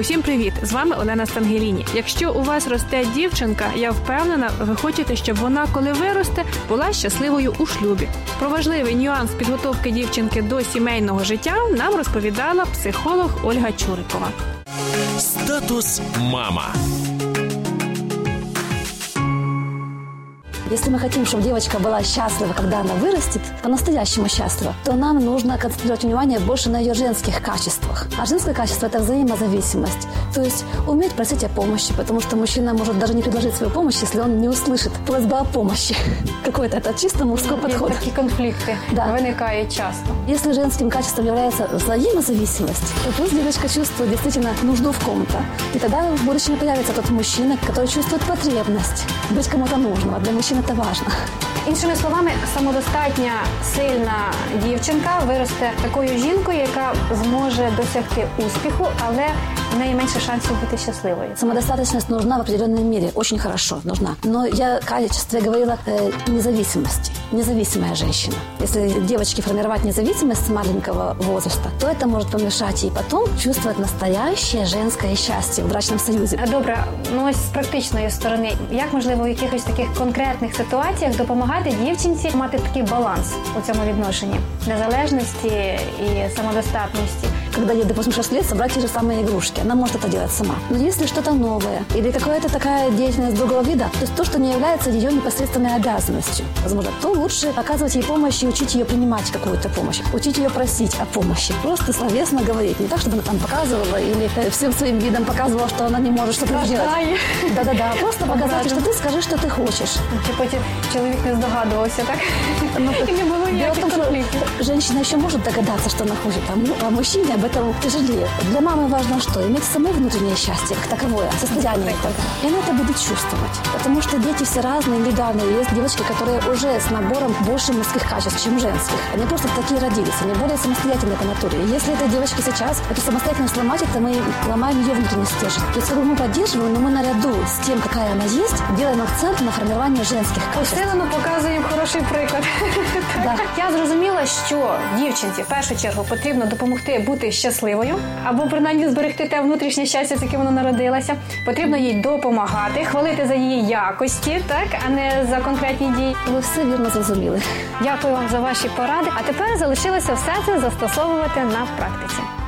Усім привіт! З вами Олена Стангеліні. Якщо у вас росте дівчинка, я впевнена, ви хочете, щоб вона, коли виросте, була щасливою у шлюбі. Про важливий нюанс підготовки дівчинки до сімейного життя нам розповідала психолог Ольга Чурикова. Статус мама. Если мы хотим, чтобы девочка была счастлива, когда она вырастет, по-настоящему счастлива, то нам нужно концентрировать внимание больше на ее женских качествах. А женское качество – это взаимозависимость. То есть уметь просить о помощи, потому что мужчина может даже не предложить свою помощь, если он не услышит просьбу о помощи. Какой-то это чисто мужской подход. Такі конфлікти Да. виникають часто. Если женским качеством является взаимозависимость, то пусть девочка чувствует действительно нужду в ком-то. И тогда в будущем появится тот мужчина, который чувствует потребность быть кому-то нужным. А для мужчин это важно. Іншими словами, самодостатня сильна дівчинка виросте такою жінкою, яка зможе досягти успіху, але в неї менше шансів бути щасливою. Самодостаточность нужна в определенной мере, очень хорошо нужна. Но я в качестве говорила э, независимости, независимая женщина. Если девочке формировать независимость с маленького возраста, то это может помешать ей потом чувствовать настоящее женское счастье в брачном союзе. А, Добре, ну ось з практичної сторони, як можливо в якихось таких конкретних ситуаціях допомагати дівчинці мати такий баланс у цьому відношенні незалежності і самодостатності? Когда ей, допустим, 6 лет, собрать те же самые игрушки. Она может это делать сама. Но если что-то новое или какая-то такая деятельность другого вида, то есть то, что не является ее непосредственной обязанностью, возможно, то лучше оказывать ей помощь и учить ее принимать какую-то помощь, учить ее просить о помощи. Просто словесно говорить, не так, чтобы она там показывала или э, всем своим видом показывала, что она не может что-то сделать. Да-да-да, просто показать, что ты скажи, что ты хочешь. Чи потім чоловік не здогадувався, так? Ну, І не було Дело в ніяких том, что конфліктів. женщина еще может догадаться, что она хочет, а, му- а мужчине об этом тяжелее. Для мамы важно что? Иметь самое внутреннее счастье, как таковое, состояние это. И она это будет чувствовать. Потому что дети все разные, индивидуальные. Есть девочки, которые уже с набором больше мужских качеств, чем женских. Они просто такие родились, они более самостоятельные по натуре. И если этой девочке сейчас эту самостоятельность сломать, это мы ломаем ее внутренний стержень. То есть как бы мы поддерживаем, но мы наряду с тем, какая она есть, делаем акцент на формирование женских качеств. Посилено показуємо хороший приклад. Да. Я зрозуміла, що дівчинці в першу чергу потрібно допомогти бути щасливою, або принаймні зберегти те внутрішнє щастя, з яким вона народилася. Потрібно їй допомагати, хвалити за її якості, так а не за конкретні дії. Ви все вірно зрозуміли. Дякую вам за ваші поради. А тепер залишилося все це застосовувати на практиці.